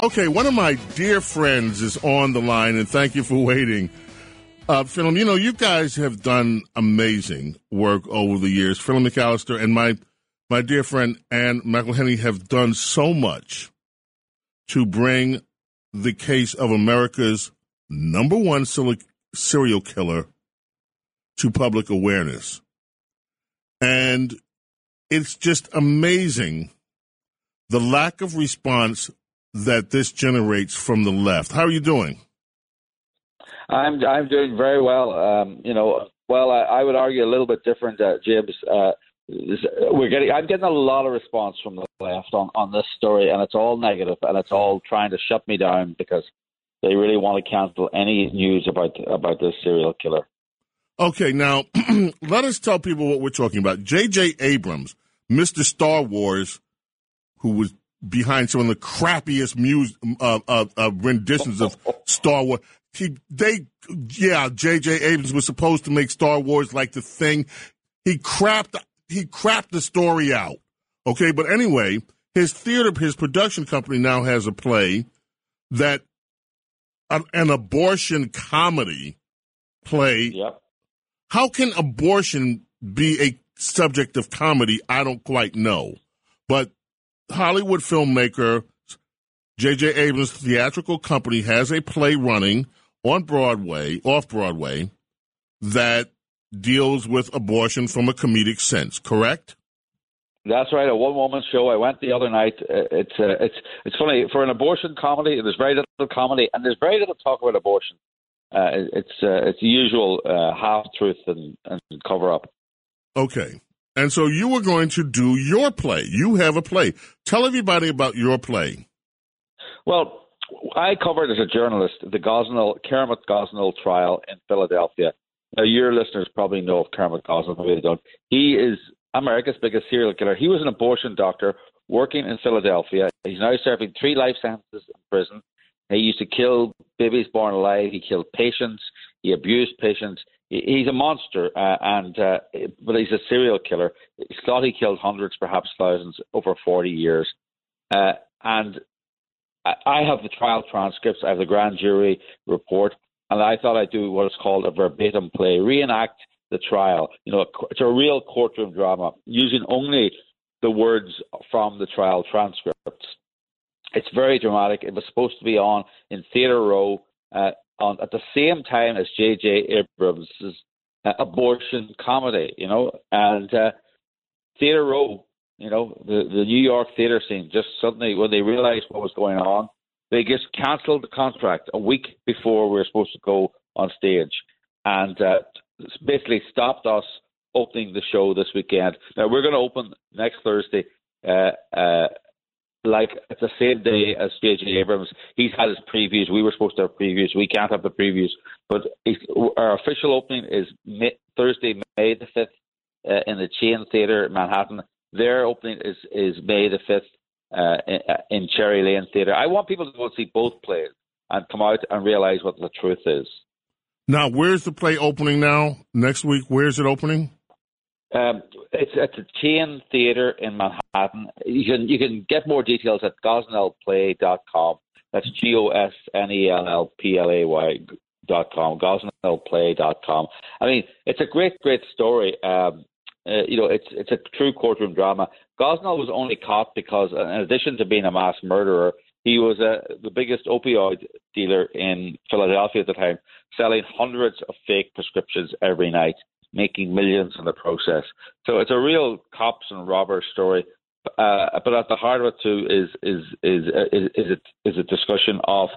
Okay, one of my dear friends is on the line, and thank you for waiting. Uh, Phelim, you know, you guys have done amazing work over the years. Phelim McAleer and my my dear friend Ann McElhinney have done so much to bring the case of America's number one serial killer to public awareness. And it's just amazing the lack of response that this generates from the left. How are you doing? I'm I'm doing very well. Um, you know, well, I, I, would argue a little bit different, uh, James. Uh, we're getting I'm getting a lot of response from the left on on this story, and it's all negative, and it's all trying to shut me down because they really want to cancel any news about about this serial killer. Okay, now let us tell people what we're talking about. J.J. Abrams, Mr. Star Wars, who was behind some of the crappiest music, uh, uh, uh, renditions of Star Wars. He, they, yeah, J.J. Abrams was supposed to make Star Wars like the thing. He crapped, he crapped the story out. Okay, but anyway, his theater, his production company now has a play that an, an abortion comedy play. Yep. How can abortion be a subject of comedy? I don't quite know. But Hollywood filmmaker J.J. Abrams' theatrical company has a play running on Broadway, off Broadway, that deals with abortion from a comedic sense. Correct? That's right. A one-woman show. I went the other night. Uh, it's uh, it's it's funny for an abortion comedy. There's very little comedy, and there's very little talk about abortion. Uh, it's uh, it's the usual uh, half truth and, and cover up. Okay, and so you were going to do your play. You have a play. Tell everybody about your play. Well, I covered as a journalist the Gosnell, Kermit Gosnell trial in Philadelphia. Now, your listeners probably know of Kermit Gosnell, maybe they don't. He is America's biggest serial killer. He was an abortion doctor working in Philadelphia. He's now serving three life sentences in prison. He used to kill babies born alive. He killed patients. He abused patients he's a monster, uh, and uh, but he's a serial killer. He's thought he killed hundreds, perhaps thousands, over 40 years. Uh, and I have the trial transcripts, I have the grand jury report, and I thought I'd do what is called a verbatim play, reenact the trial. You know, it's a real courtroom drama using only the words from the trial transcripts. It's very dramatic. It was supposed to be on in Theatre Row uh, on at the same time as J.J. Abrams' uh, abortion comedy, you know, and uh, Theatre Row, you know, the the New York theater scene. Just suddenly, when they realized what was going on, they just cancelled the contract a week before we were supposed to go on stage, and uh, basically stopped us opening the show this weekend. Now we're going to open next Thursday. Uh, uh, like it's the same day as J.J. Abrams. He's had his previews. We were supposed to have previews. We can't have the previews. But our official opening is May, Thursday, May the 5th uh, in the Chain Theatre in Manhattan. Their opening is, is May the 5th uh, in, uh, in Cherry Lane Theatre. I want people to go see both plays and come out and realize what the truth is. Now, where's the play opening now? Next week, where's it opening? Um, it's at the Chain Theatre in Manhattan. You can you can get more details at gosnellplay.com. That's G O S N E L L P L A Y dot com. Gosnellplay.com. I mean, it's a great great story. Um, uh, you know, it's it's a true courtroom drama. Gosnell was only caught because, uh, in addition to being a mass murderer, he was uh, the biggest opioid dealer in Philadelphia at the time, selling hundreds of fake prescriptions every night making millions in the process. So it's a real cops and robbers story. Uh, but at the heart of it too is is is is, is, a, is a discussion of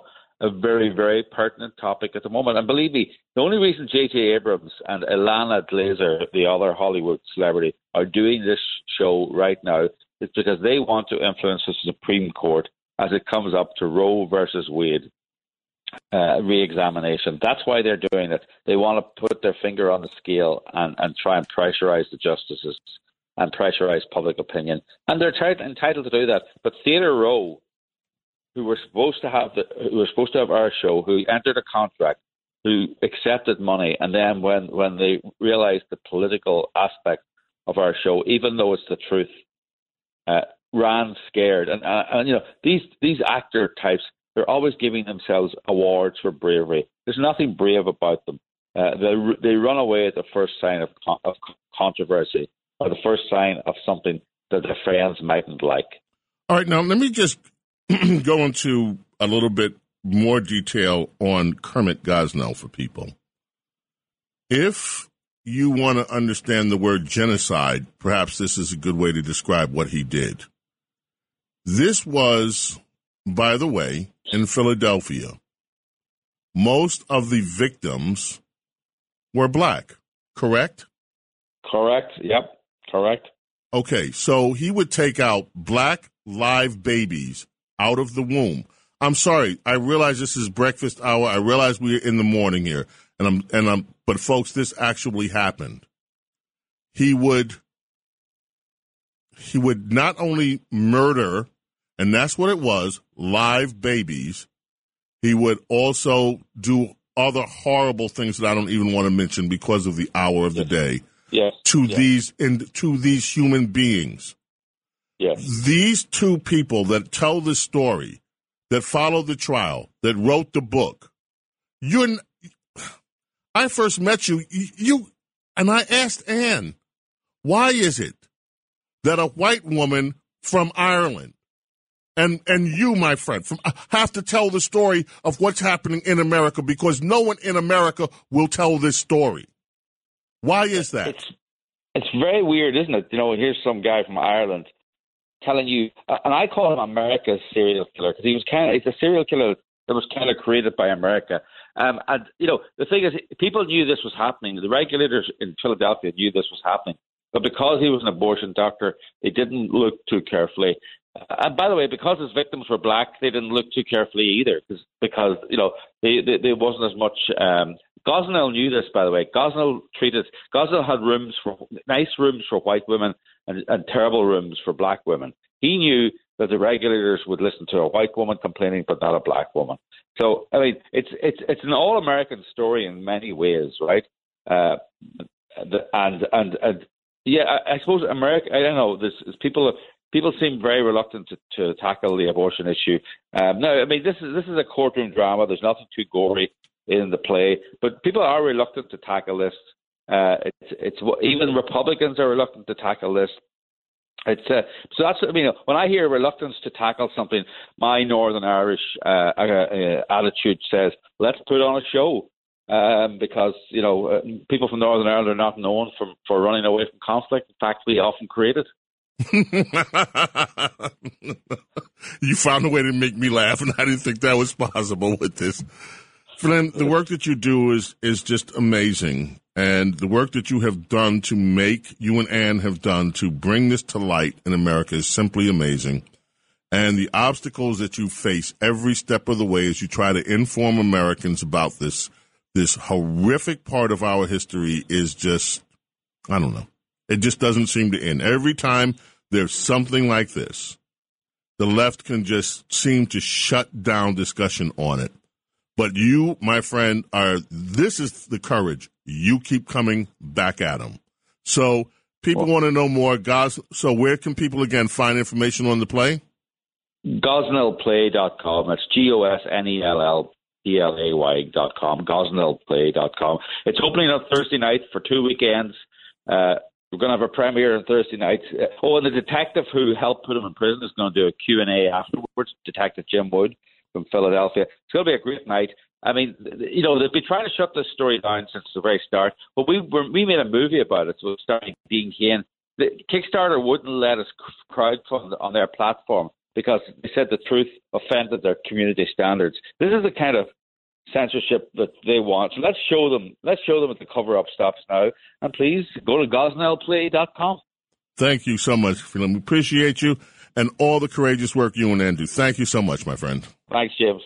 a very very pertinent topic at the moment. And believe me, the only reason J.J. Abrams and Ilana Glazer, the other Hollywood celebrity, are doing this show right now is because they want to influence the Supreme Court as it comes up to Roe versus Wade uh, re-examination. That's why they're doing it. They want to put their finger on the scale and, and try and pressurize the justices and pressurize public opinion, and they're t- entitled to do that. But Theatre Row, who were supposed to have the, who were supposed to have our show, who entered a contract, who accepted money, and then when when they realized the political aspect of our show, even though it's the truth, uh, ran scared. And, uh, and you know these these actor types they're always giving themselves awards for bravery. There's nothing brave about them. Uh, they they run away at the first sign of of controversy or the first sign of something that their friends mightn't like. All right, now let me just go into a little bit more detail on Kermit Gosnell for people. If you want to understand the word genocide, perhaps this is a good way to describe what he did. This was, by the way, in Philadelphia. Most of the victims were black, correct? Correct. Yep. Correct. Okay, so he would take out black live babies out of the womb. I'm sorry. I realize this is breakfast hour. I realize we're in the morning here, and I'm and I'm. But folks, this actually happened. He would. He would not only murder and that's what it was live babies. He would also do other horrible things that I don't even want to mention because of the hour of the day. Yes. To yes. these in, to these human beings. Yes. These two people that tell the story, that followed the trial, that wrote the book. You I first met you, you and I asked Anne, why is it that a white woman from Ireland and and you, my friend, from, have to tell the story of what's happening in America because no one in America will tell this story. Why is that? It's it's very weird, isn't it? You know, here's some guy from Ireland telling you, uh, and I call him America's serial killer because he was kind of he's a serial killer that was kind of created by America. Um, and you know, the thing is, people knew this was happening. The regulators in Philadelphia knew this was happening. But because he was an abortion doctor, they didn't look too carefully. Uh, and by the way, because his victims were black, they didn't look too carefully either, because you know they, they, there wasn't as much. Um, Gosnell knew this, by the way. Gosnell treated Gosnell had rooms for nice rooms for white women and, and terrible rooms for black women. He knew that the regulators would listen to a white woman complaining, but not a black woman. So I mean, it's it's it's an all-American story in many ways, right? Uh, and and and yeah, I, I suppose America. I don't know. This people people seem very reluctant to, to tackle the abortion issue. Um, no, I mean this is this is a courtroom drama. There's nothing too gory in the play, but people are reluctant to tackle this. Uh, it's it's even Republicans are reluctant to tackle this. It's uh, so that's I mean when I hear reluctance to tackle something, my Northern Irish uh, uh, uh attitude says let's put on a show. Um, because you know uh, people from Northern Ireland are not known for for running away from conflict. In fact, we often create it. you found a way to make me laugh, and I didn't think that was possible with this. Phelim, the work that you do is is just amazing, and the work that you have done to make you and Anne have done to bring this to light in America is simply amazing. And the obstacles that you face every step of the way as you try to inform Americans about this this horrific part of our history is just I don't know. It just doesn't seem to end. Every time there's something like this, the left can just seem to shut down discussion on it. But you, my friend, are this is the courage. You keep coming back at them. So people well, want to know more. Gos- so where can people again find information on the play? GosnellPlay.com. That's G O S N E L L P L A Y dot com. GosnellPlay.com. It's opening up Thursday night for two weekends. Uh, we're going to have a premiere on Thursday night. Uh, oh, and the detective who helped put him in prison is going to do a Q&A afterwards, Detective Jim Wood from Philadelphia. It's going to be a great night. I mean, you know, they've been trying to shut this story down since the very start, but we we made a movie about it, so it's starting Dean Cain. The Kickstarter wouldn't let us crowdfund on their platform because they said the truth offended their community standards. This is the kind of censorship that they want. So let's show them. Let's show them that the cover up stops now. And please go to gosnellplay.com. Thank you so much, Phelim. We appreciate you. and all the courageous work you and Ann do. Thank you so much, my friend. Thanks, James.